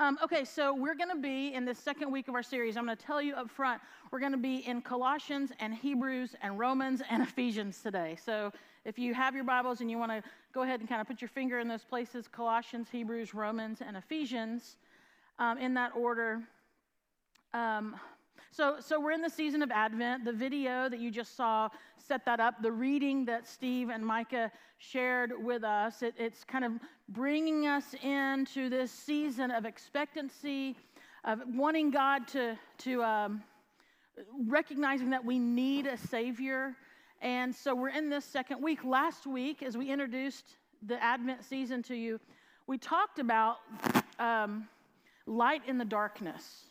Um, okay, so we're going to be in this second week of our series. I'm going to tell you up front, we're going to be in Colossians and Hebrews and Romans and Ephesians today. So if you have your Bibles and you want to go ahead and kind of put your finger in those places Colossians, Hebrews, Romans, and Ephesians um, in that order. Um, so, so we're in the season of Advent. The video that you just saw set that up. The reading that Steve and Micah shared with us, it, it's kind of bringing us into this season of expectancy, of wanting God to, to um, recognizing that we need a Savior. And so we're in this second week. Last week, as we introduced the Advent season to you, we talked about um, light in the darkness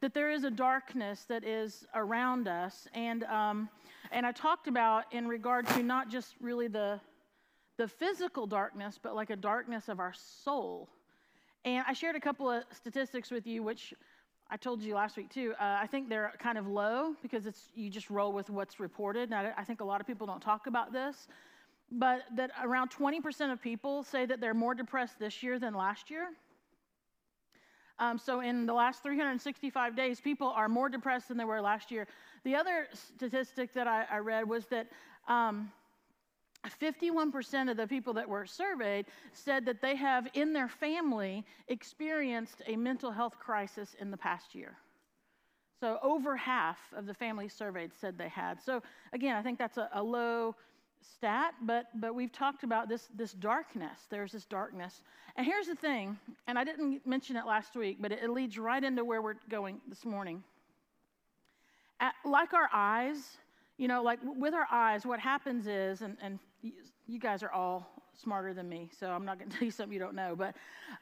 that there is a darkness that is around us. And, um, and I talked about in regard to not just really the, the physical darkness, but like a darkness of our soul. And I shared a couple of statistics with you, which I told you last week too. Uh, I think they're kind of low because it's you just roll with what's reported. Now, I think a lot of people don't talk about this, but that around 20% of people say that they're more depressed this year than last year. Um, so in the last 365 days, people are more depressed than they were last year. The other statistic that I, I read was that um, 51% of the people that were surveyed said that they have in their family experienced a mental health crisis in the past year. So over half of the families surveyed said they had. So again, I think that's a, a low stat, but, but we've talked about this, this darkness. There's this darkness. And here's the thing, and I didn't mention it last week, but it, it leads right into where we're going this morning. At, like our eyes, you know, like with our eyes, what happens is, and, and you guys are all smarter than me, so I'm not going to tell you something you don't know. But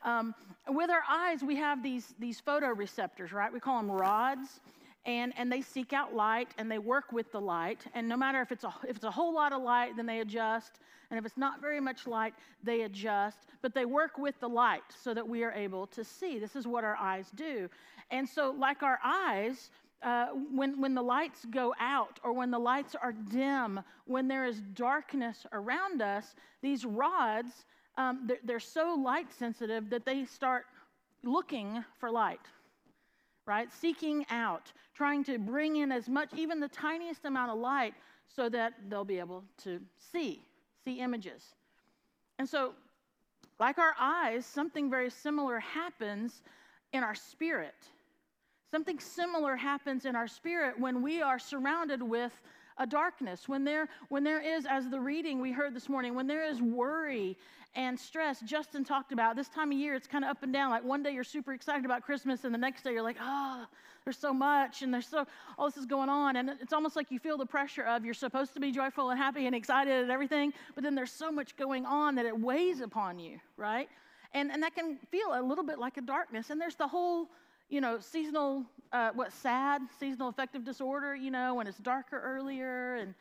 um, with our eyes, we have these, these photoreceptors, right? We call them rods and, and they seek out light and they work with the light. And no matter if it's, a, if it's a whole lot of light, then they adjust. And if it's not very much light, they adjust. But they work with the light so that we are able to see. This is what our eyes do. And so, like our eyes, uh, when, when the lights go out or when the lights are dim, when there is darkness around us, these rods, um, they're, they're so light sensitive that they start looking for light right? Seeking out, trying to bring in as much, even the tiniest amount of light, so that they'll be able to see, see images. And so, like our eyes, something very similar happens in our spirit. Something similar happens in our spirit when we are surrounded with a darkness, when there, when there is, as the reading we heard this morning, when there is worry and stress, Justin talked about this time of year, it's kind of up and down. Like one day you're super excited about Christmas, and the next day you're like, oh, there's so much, and there's so, all this is going on. And it's almost like you feel the pressure of you're supposed to be joyful and happy and excited and everything, but then there's so much going on that it weighs upon you, right? And, and that can feel a little bit like a darkness. And there's the whole you know, seasonal, uh, what, SAD, seasonal affective disorder, you know, when it's darker earlier. And,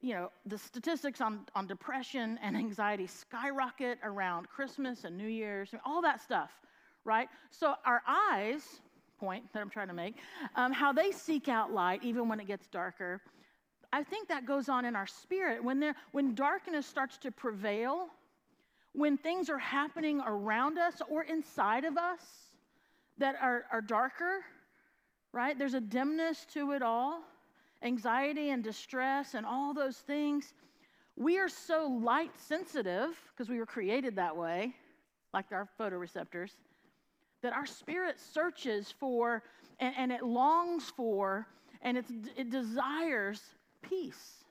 you know, the statistics on, on depression and anxiety skyrocket around Christmas and New Year's, all that stuff, right? So our eyes, point that I'm trying to make, um, how they seek out light even when it gets darker. I think that goes on in our spirit. When, there, when darkness starts to prevail, when things are happening around us or inside of us, that are, are darker, right? There's a dimness to it all, anxiety and distress and all those things. We are so light sensitive because we were created that way, like our photoreceptors, that our spirit searches for and, and it longs for and it desires peace.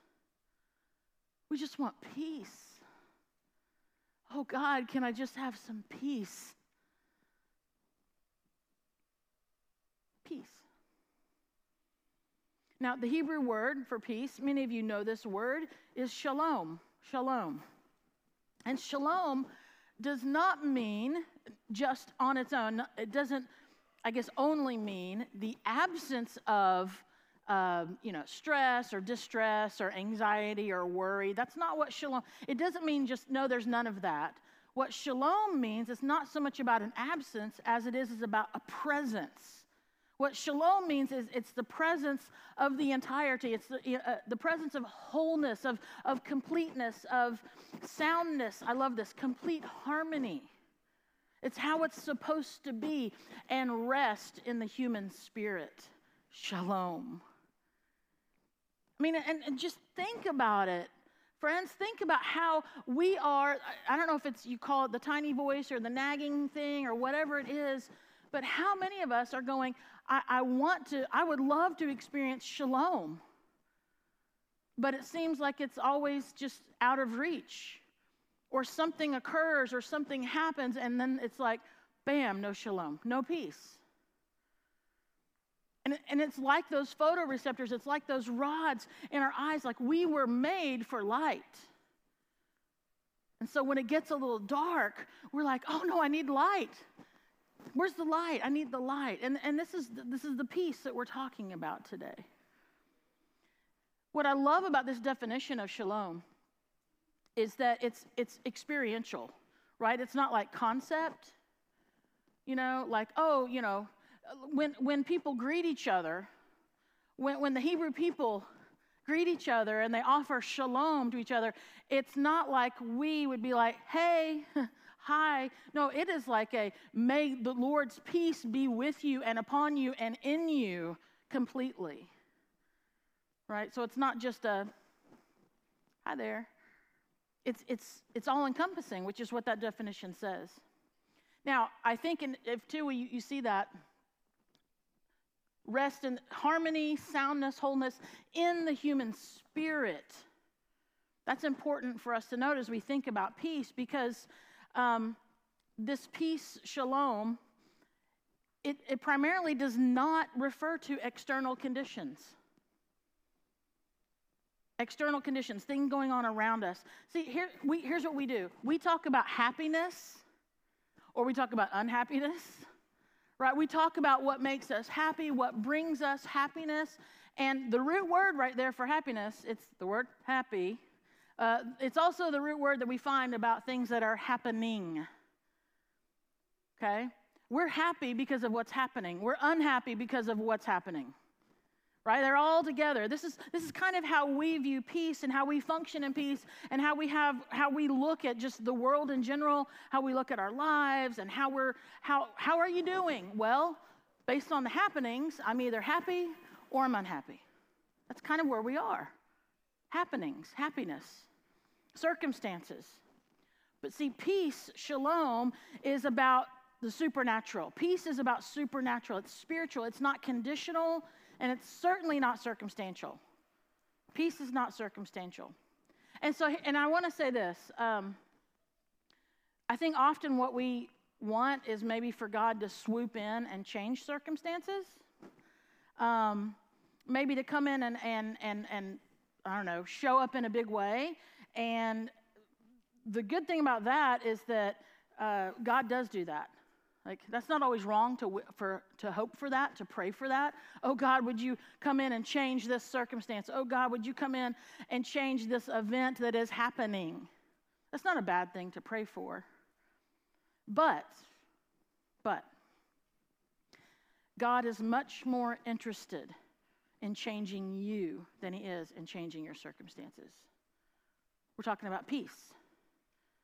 We just want peace. Oh God, can I just have some peace? Peace. Now, the Hebrew word for peace, many of you know this word, is shalom. Shalom. And shalom does not mean just on its own, it doesn't, I guess, only mean the absence of. Um, you know, stress or distress or anxiety or worry. That's not what shalom. It doesn't mean just no. There's none of that. What shalom means is not so much about an absence as it is is about a presence what shalom means is it's the presence of the entirety, it's the, uh, the presence of wholeness, of, of completeness, of soundness. I love this complete harmony. It's how it's supposed to be and rest in the human spirit. Shalom. I mean, and, and just think about it. Friends, think about how we are. I don't know if it's you call it the tiny voice or the nagging thing or whatever it is, but how many of us are going, I, I want to, I would love to experience shalom, but it seems like it's always just out of reach. Or something occurs or something happens, and then it's like, bam, no shalom, no peace. And, and it's like those photoreceptors, it's like those rods in our eyes, like we were made for light. And so when it gets a little dark, we're like, oh no, I need light. Where's the light? I need the light. And, and this, is, this is the peace that we're talking about today. What I love about this definition of shalom is that it's, it's experiential, right? It's not like concept, you know, like, oh, you know, when, when people greet each other, when, when the Hebrew people greet each other and they offer shalom to each other, it's not like we would be like, hey, hi. No, it is like a may the Lord's peace be with you and upon you and in you completely. Right? So it's not just a hi there. It's, it's, it's all encompassing, which is what that definition says. Now, I think in, if too you, you see that rest in harmony, soundness, wholeness in the human spirit. That's important for us to note as we think about peace because um, this peace, shalom, it, it primarily does not refer to external conditions. External conditions, things going on around us. See, here, we, here's what we do we talk about happiness or we talk about unhappiness right? We talk about what makes us happy, what brings us happiness. And the root word right there for happiness, it's the word happy. Uh, it's also the root word that we find about things that are happening. Okay? We're happy because of what's happening, we're unhappy because of what's happening right? They're all together. This is this is kind of how we view peace and how we function in peace and how we have how we look at just the world in general how we look at our lives and how we're how how are you doing? Well based on the happenings i'm either happy or i'm unhappy. That's kind of where we are happenings happiness circumstances but see peace shalom is about the supernatural peace is about supernatural it's spiritual it's not conditional and it's certainly not circumstantial. Peace is not circumstantial. And so, and I want to say this um, I think often what we want is maybe for God to swoop in and change circumstances. Um, maybe to come in and, and, and, and, I don't know, show up in a big way. And the good thing about that is that uh, God does do that. Like, that's not always wrong to, for, to hope for that, to pray for that. Oh, God, would you come in and change this circumstance? Oh, God, would you come in and change this event that is happening? That's not a bad thing to pray for. But, but, God is much more interested in changing you than He is in changing your circumstances. We're talking about peace.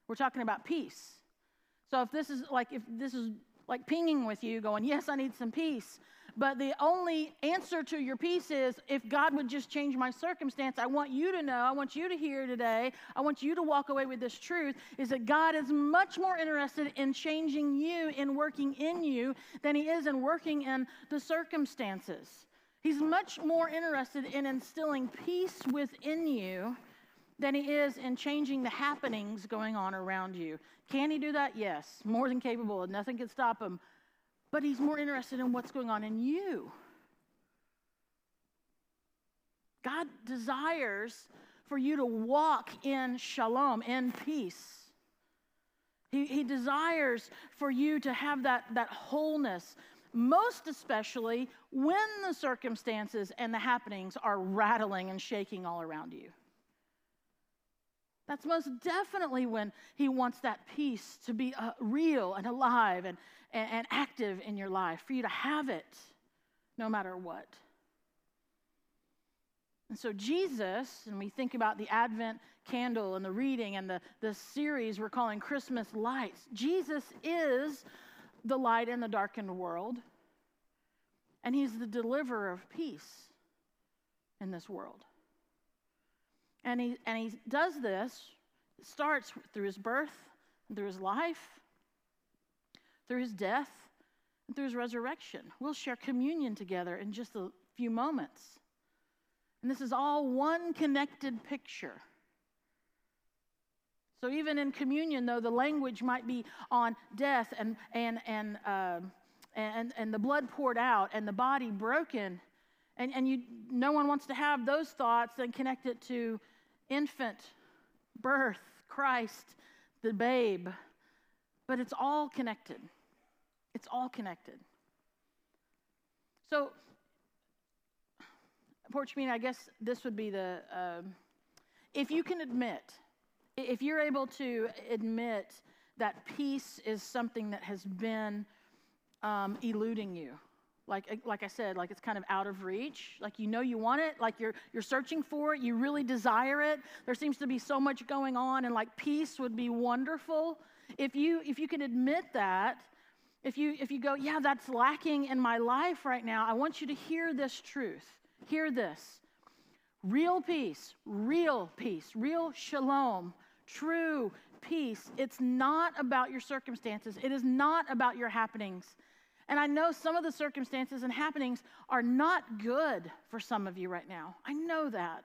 We're talking about peace. So if this is like, if this is like pinging with you, going, Yes, I need some peace. But the only answer to your peace is if God would just change my circumstance, I want you to know, I want you to hear today, I want you to walk away with this truth is that God is much more interested in changing you, in working in you, than He is in working in the circumstances. He's much more interested in instilling peace within you than he is in changing the happenings going on around you. Can he do that? Yes, more than capable. and Nothing can stop him. But he's more interested in what's going on in you. God desires for you to walk in shalom, in peace. He, he desires for you to have that, that wholeness, most especially when the circumstances and the happenings are rattling and shaking all around you. That's most definitely when he wants that peace to be uh, real and alive and, and, and active in your life, for you to have it no matter what. And so, Jesus, and we think about the Advent candle and the reading and the, the series we're calling Christmas Lights, Jesus is the light in the darkened world, and He's the deliverer of peace in this world. And He, and he does this, starts through His birth, through His life, through His death, and through His resurrection. We'll share communion together in just a few moments. And this is all one connected picture. So even in communion, though the language might be on death and and and uh, and and the blood poured out and the body broken, and and you no one wants to have those thoughts and connect it to infant birth, Christ, the babe, but it's all connected. It's all connected. So porch I guess this would be the, uh, if you can admit, if you're able to admit that peace is something that has been um, eluding you, like, like I said, like it's kind of out of reach, like you know you want it, like you're, you're searching for it, you really desire it. There seems to be so much going on, and like peace would be wonderful. If you, if you can admit that, if you, if you go, yeah, that's lacking in my life right now, I want you to hear this truth. Hear this real peace, real peace, real shalom, true peace. It's not about your circumstances, it is not about your happenings. And I know some of the circumstances and happenings are not good for some of you right now. I know that.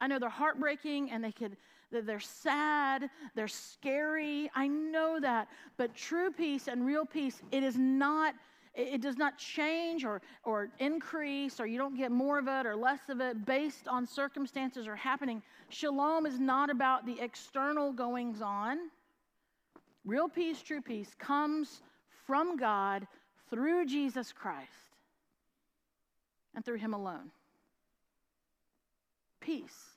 I know they're heartbreaking and they could they're sad, they're scary. I know that. But true peace and real peace, it is not it does not change or, or increase, or you don't get more of it or less of it based on circumstances or happening. Shalom is not about the external goings on. Real peace, true peace, comes from God through Jesus Christ and through Him alone. Peace.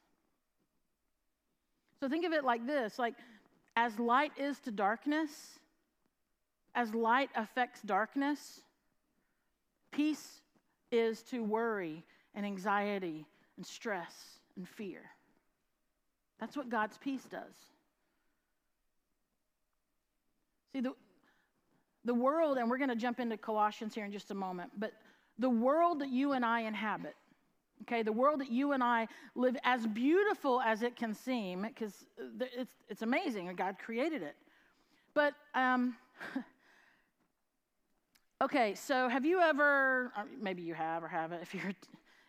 So think of it like this like, as light is to darkness, as light affects darkness, Peace is to worry and anxiety and stress and fear. That's what God's peace does. See, the, the world, and we're going to jump into Colossians here in just a moment, but the world that you and I inhabit, okay, the world that you and I live, as beautiful as it can seem, because it's, it's amazing, and God created it. But um, Okay, so have you ever, uh, maybe you have or haven't, if you're,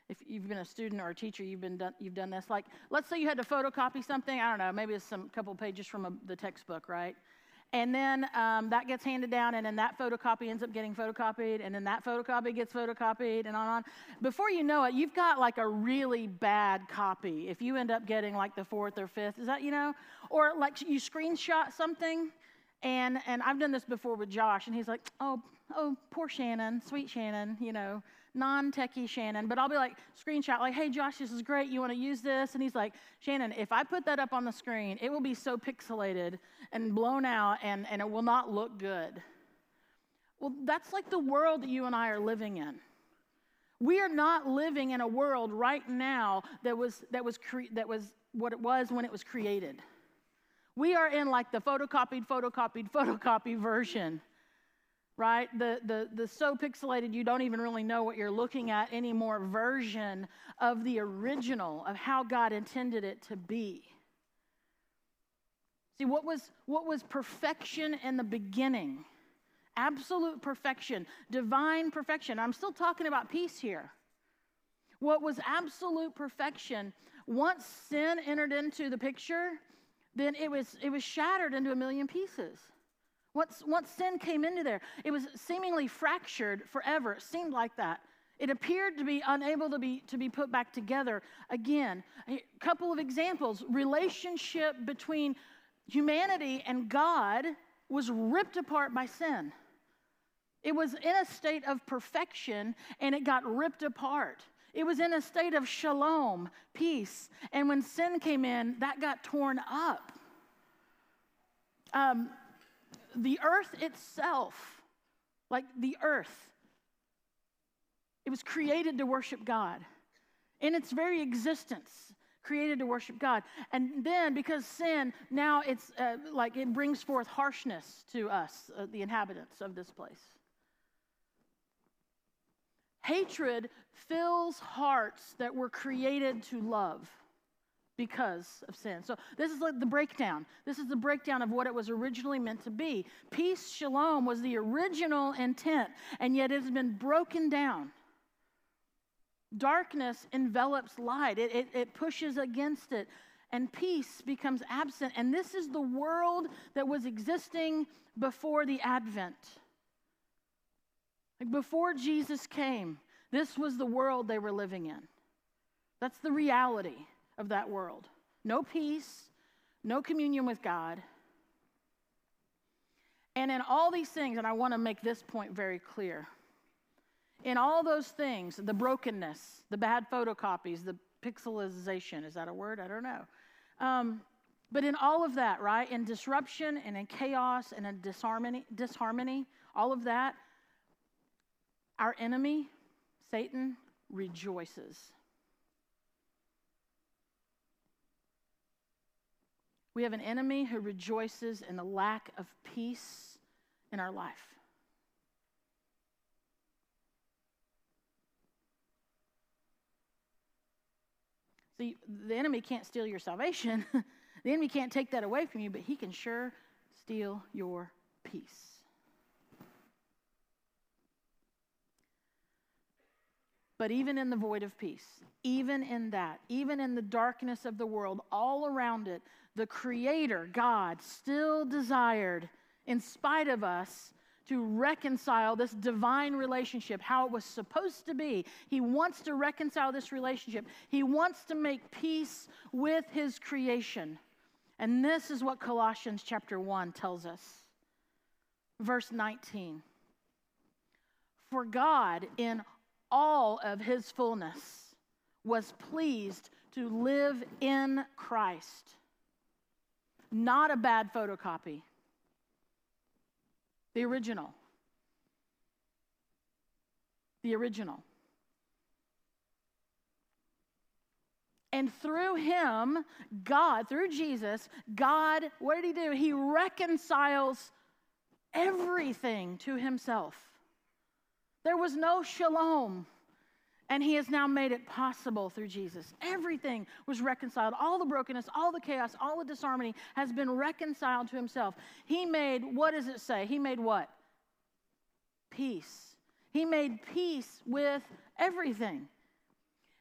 if you've been a student or a teacher, you've been done, you've done this. Like, let's say you had to photocopy something. I don't know, maybe it's some couple pages from a, the textbook, right? And then um, that gets handed down, and then that photocopy ends up getting photocopied, and then that photocopy gets photocopied, and on and on. Before you know it, you've got like a really bad copy. If you end up getting like the fourth or fifth, is that you know? Or like you screenshot something, and and I've done this before with Josh, and he's like, oh oh, poor Shannon, sweet Shannon, you know, non techie Shannon. But I'll be like, screenshot, like, hey, Josh, this is great. You want to use this? And he's like, Shannon, if I put that up on the screen, it will be so pixelated and blown out and, and it will not look good. Well, that's like the world that you and I are living in. We are not living in a world right now that was, that was, cre- that was what it was when it was created. We are in like the photocopied, photocopied, photocopied version right? The, the, the so pixelated you don't even really know what you're looking at anymore version of the original, of how God intended it to be. See, what was, what was perfection in the beginning? Absolute perfection, divine perfection. I'm still talking about peace here. What was absolute perfection, once sin entered into the picture, then it was, it was shattered into a million pieces. Once, once sin came into there, it was seemingly fractured forever. It seemed like that. It appeared to be unable to be, to be put back together again. A couple of examples relationship between humanity and God was ripped apart by sin. It was in a state of perfection and it got ripped apart. It was in a state of shalom, peace. And when sin came in, that got torn up. Um, the earth itself, like the earth, it was created to worship God. in its very existence created to worship God. And then because sin, now it's uh, like it brings forth harshness to us, uh, the inhabitants of this place. Hatred fills hearts that were created to love because of sin. So this is like the breakdown. This is the breakdown of what it was originally meant to be. Peace, shalom was the original intent, and yet it has been broken down. Darkness envelops light, it, it, it pushes against it, and peace becomes absent. And this is the world that was existing before the Advent. Like before Jesus came, this was the world they were living in. That's the reality of that world. No peace, no communion with God. And in all these things, and I want to make this point very clear in all those things, the brokenness, the bad photocopies, the pixelization, is that a word? I don't know. Um, but in all of that, right, in disruption and in chaos and in disharmony, disharmony, all of that, our enemy, Satan, rejoices. We have an enemy who rejoices in the lack of peace in our life. See, the enemy can't steal your salvation. the enemy can't take that away from you, but he can sure steal your peace. But even in the void of peace, even in that, even in the darkness of the world, all around it, the Creator, God, still desired, in spite of us, to reconcile this divine relationship, how it was supposed to be. He wants to reconcile this relationship. He wants to make peace with his creation. And this is what Colossians chapter 1 tells us. Verse 19. For God, in all of his fullness, was pleased to live in Christ. Not a bad photocopy the original. The original. And through him, God, through Jesus, God, what did he do? He reconciles everything to himself. There was no shalom and he has now made it possible through Jesus. Everything was reconciled. All the brokenness, all the chaos, all the disharmony has been reconciled to himself. He made, what does it say? He made what? Peace. He made peace with everything.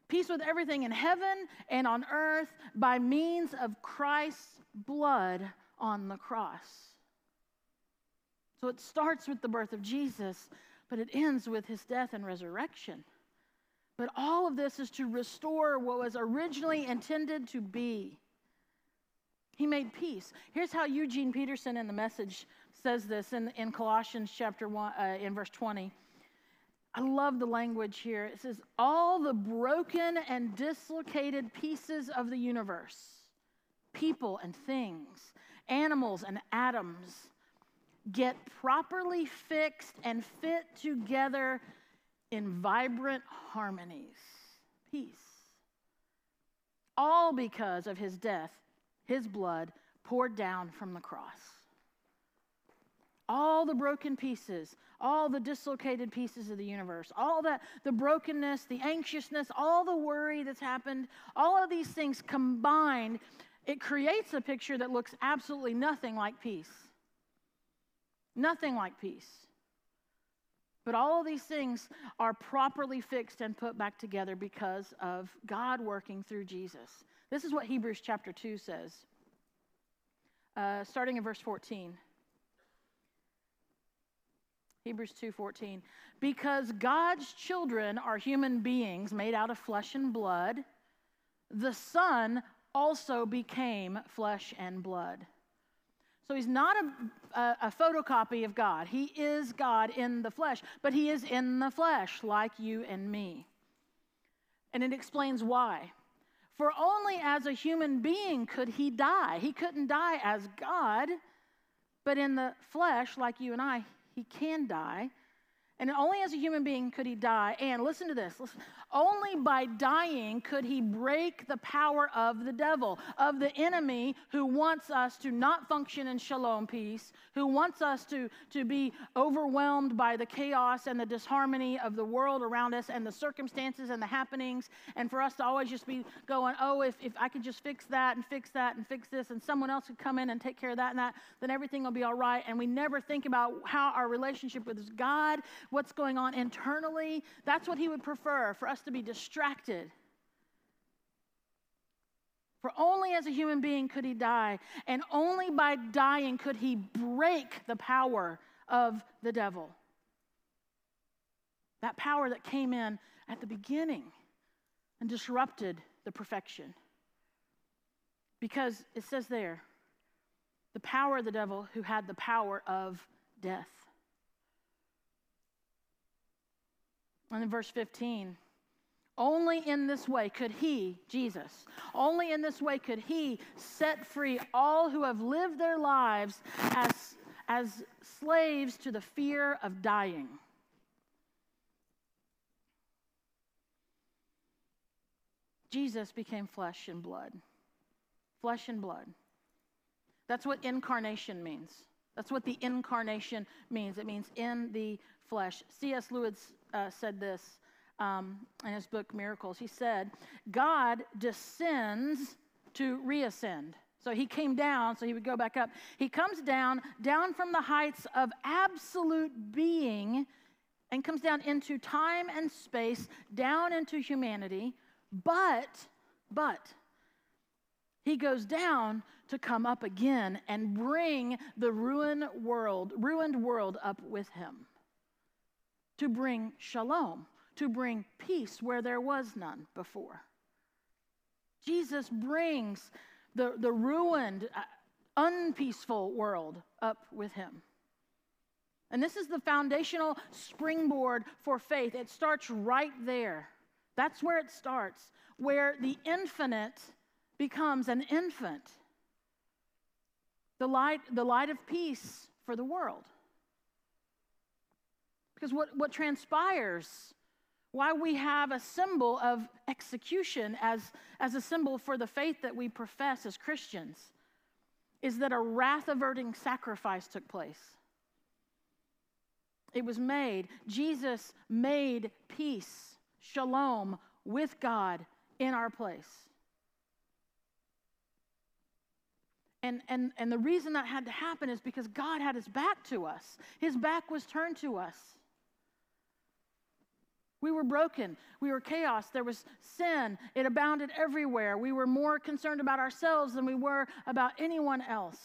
Peace with everything in heaven and on earth by means of Christ's blood on the cross. So it starts with the birth of Jesus, but it ends with his death and resurrection. But all of this is to restore what was originally intended to be. He made peace. Here's how Eugene Peterson in the message says this in, in Colossians chapter 1, uh, in verse 20. I love the language here. It says, All the broken and dislocated pieces of the universe, people and things, animals and atoms, get properly fixed and fit together in vibrant harmonies, peace. All because of his death, his blood poured down from the cross. All the broken pieces, all the dislocated pieces of the universe, all that, the brokenness, the anxiousness, all the worry that's happened, all of these things combined, it creates a picture that looks absolutely nothing like peace. Nothing like peace. But all of these things are properly fixed and put back together because of God working through Jesus. This is what Hebrews chapter 2 says, uh, starting in verse 14. Hebrews 2:14 because God's children are human beings made out of flesh and blood the son also became flesh and blood so he's not a, a, a, photocopy of God. He is God in the flesh, but he is in the flesh like you and me. And it explains why. For only as a human being could he die. He couldn't die as God, but in the flesh, like you and I, he can die. And only as a human being could he die. And listen to this listen, only by dying could he break the power of the devil, of the enemy who wants us to not function in shalom peace, who wants us to, to be overwhelmed by the chaos and the disharmony of the world around us and the circumstances and the happenings, and for us to always just be going, oh, if, if I could just fix that and fix that and fix this, and someone else could come in and take care of that and that, then everything will be all right. And we never think about how our relationship with God, what's going on internally. That's what he would prefer for us to be distracted. For only as a human being could he die, and only by dying could he break the power of the devil. That power that came in at the beginning and disrupted the perfection. Because it says there, the power of the devil who had the power of death. And in verse 15, only in this way could he, Jesus, only in this way could he set free all who have lived their lives as, as slaves to the fear of dying. Jesus became flesh and blood. Flesh and blood. That's what incarnation means. That's what the incarnation means. It means in the flesh. C.S. Lewis uh, said this um, in his book Miracles. He said, God descends to reascend. So he came down, so he would go back up. He comes down, down from the heights of absolute being, and comes down into time and space, down into humanity. But, but, he goes down to come up again and bring the ruined world, ruined world up with him. To bring shalom, to bring peace where there was none before. Jesus brings the, the ruined, uh, unpeaceful world up with him. And this is the foundational springboard for faith. It starts right there. That's where it starts, where the infinite becomes an infant. The light, the light of peace for the world. Because what, what transpires why we have a symbol of execution as, as a symbol for the faith that we profess as Christians is that a wrath averting sacrifice took place. It was made, Jesus made peace, shalom, with God in our place. And, and, and the reason that had to happen is because God had his back to us. His back was turned to us. We were broken. We were chaos. There was sin. It abounded everywhere. We were more concerned about ourselves than we were about anyone else.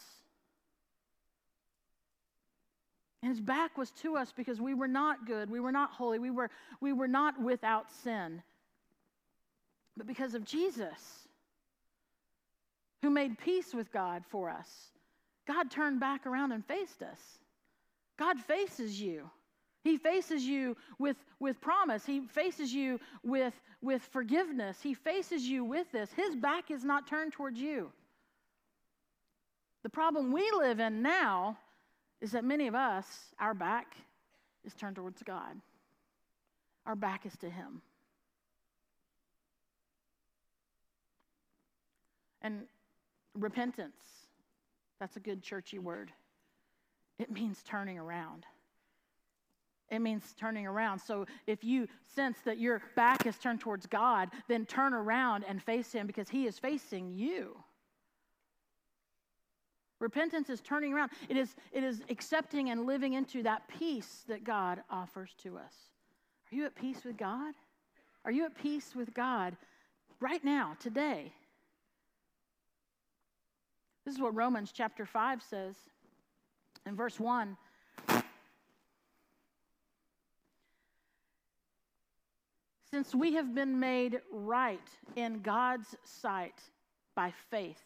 And his back was to us because we were not good. We were not holy. We were, we were not without sin. But because of Jesus, who made peace with God for us, God turned back around and faced us. God faces you. He faces you with, with promise. He faces you with, with forgiveness. He faces you with this. His back is not turned towards you. The problem we live in now is that many of us, our back is turned towards God, our back is to Him. And repentance, that's a good churchy word. It means turning around. It means turning around. So if you sense that your back is turned towards God, then turn around and face Him because He is facing you. Repentance is turning around. It is, it is accepting and living into that peace that God offers to us. Are you at peace with God? Are you at peace with God right now, today? This is what Romans chapter 5 says in verse 1. Since we have been made right in God's sight by faith.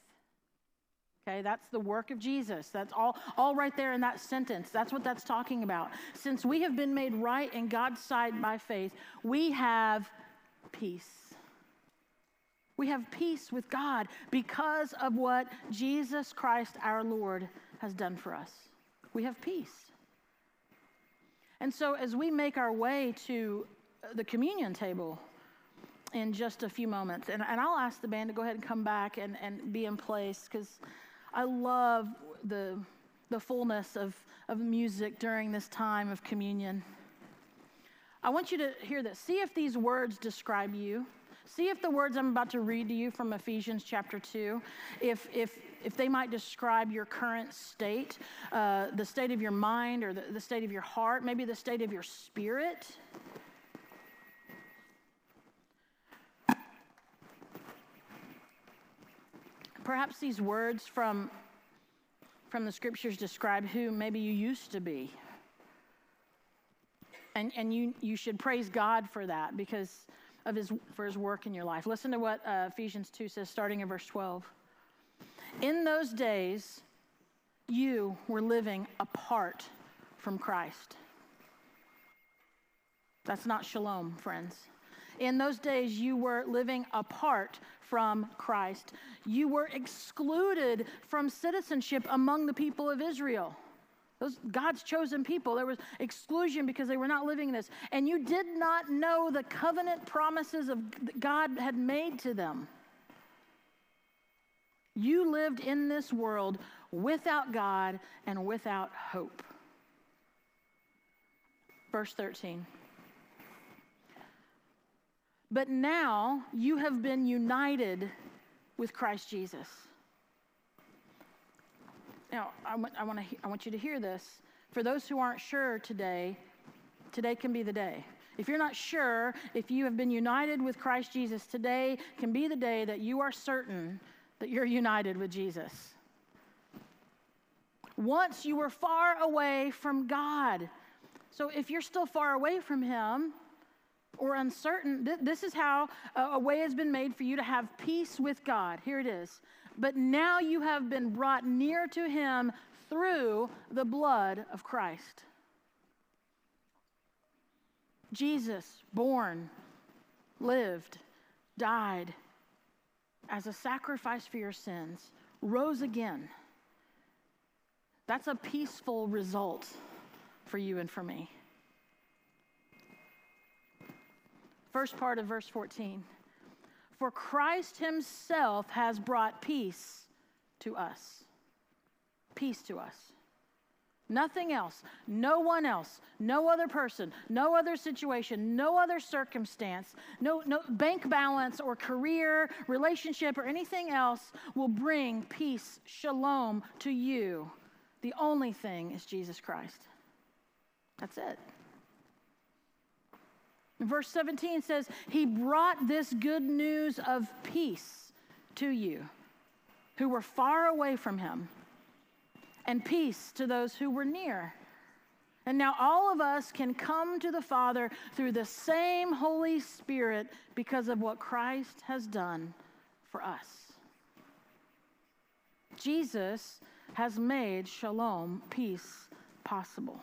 Okay, that's the work of Jesus. That's all, all right there in that sentence. That's what that's talking about. Since we have been made right in God's sight by faith, we have peace. We have peace with God because of what Jesus Christ our Lord has done for us. We have peace. And so, as we make our way to the communion table in just a few moments, and, and I'll ask the band to go ahead and come back and, and be in place because I love the, the fullness of, of music during this time of communion. I want you to hear this. See if these words describe you. See if the words I'm about to read to you from Ephesians chapter 2, if, if, if they might describe your current state, uh, the state of your mind or the, the state of your heart, maybe the state of your spirit. Perhaps these words from, from the scriptures describe who maybe you used to be. And, and you, you should praise God for that because of his, for his work in your life. Listen to what uh, Ephesians 2 says, starting in verse 12. In those days, you were living apart from Christ. That's not shalom, friends. In those days, you were living apart from Christ. You were excluded from citizenship among the people of Israel. Those God's chosen people. There was exclusion because they were not living in this. And you did not know the covenant promises of God had made to them. You lived in this world without God and without hope. Verse 13. But now you have been united with Christ Jesus. Now, I want, I, want to, I want you to hear this. For those who aren't sure today, today can be the day. If you're not sure if you have been united with Christ Jesus, today can be the day that you are certain that you're united with Jesus. Once you were far away from God. So if you're still far away from Him, or uncertain, th- this is how a, a way has been made for you to have peace with God. Here it is. But now you have been brought near to him through the blood of Christ. Jesus, born, lived, died as a sacrifice for your sins, rose again. That's a peaceful result for you and for me. First part of verse 14. For Christ himself has brought peace to us. Peace to us. Nothing else, no one else, no other person, no other situation, no other circumstance, no, no bank balance or career, relationship, or anything else will bring peace, shalom to you. The only thing is Jesus Christ. That's it. Verse 17 says, He brought this good news of peace to you who were far away from Him, and peace to those who were near. And now all of us can come to the Father through the same Holy Spirit because of what Christ has done for us. Jesus has made shalom, peace, possible.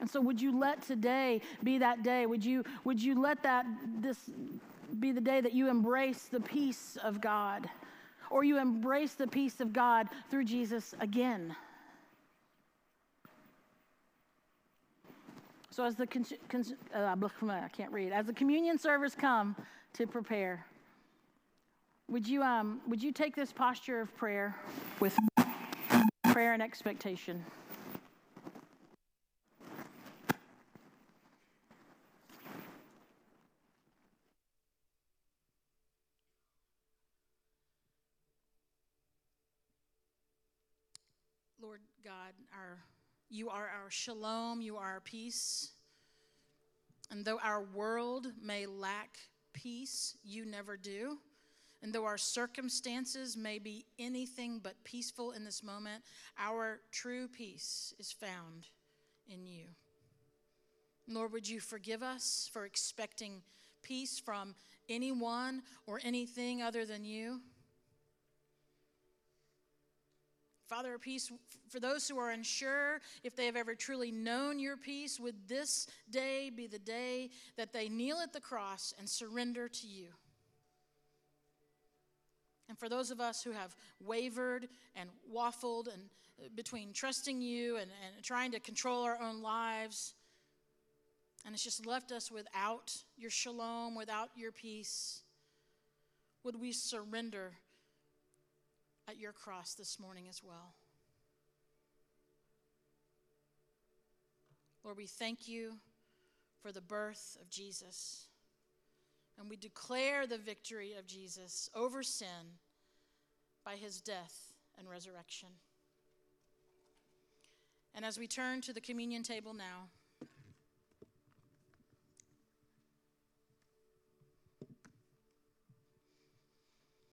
And so would you let today be that day? Would you would you let that this be the day that you embrace the peace of God? Or you embrace the peace of God through Jesus again? So as the con- con- uh, I can't read. As the communion servers come to prepare, would you um would you take this posture of prayer with prayer and expectation? Lord God, our, you are our shalom, you are our peace. And though our world may lack peace, you never do. And though our circumstances may be anything but peaceful in this moment, our true peace is found in you. Lord, would you forgive us for expecting peace from anyone or anything other than you? Father of peace, for those who are unsure if they have ever truly known your peace, would this day be the day that they kneel at the cross and surrender to you? And for those of us who have wavered and waffled and uh, between trusting you and, and trying to control our own lives, and it's just left us without your shalom, without your peace, would we surrender at your cross this morning as well? Lord, we thank you for the birth of Jesus. And we declare the victory of Jesus over sin by his death and resurrection. And as we turn to the communion table now,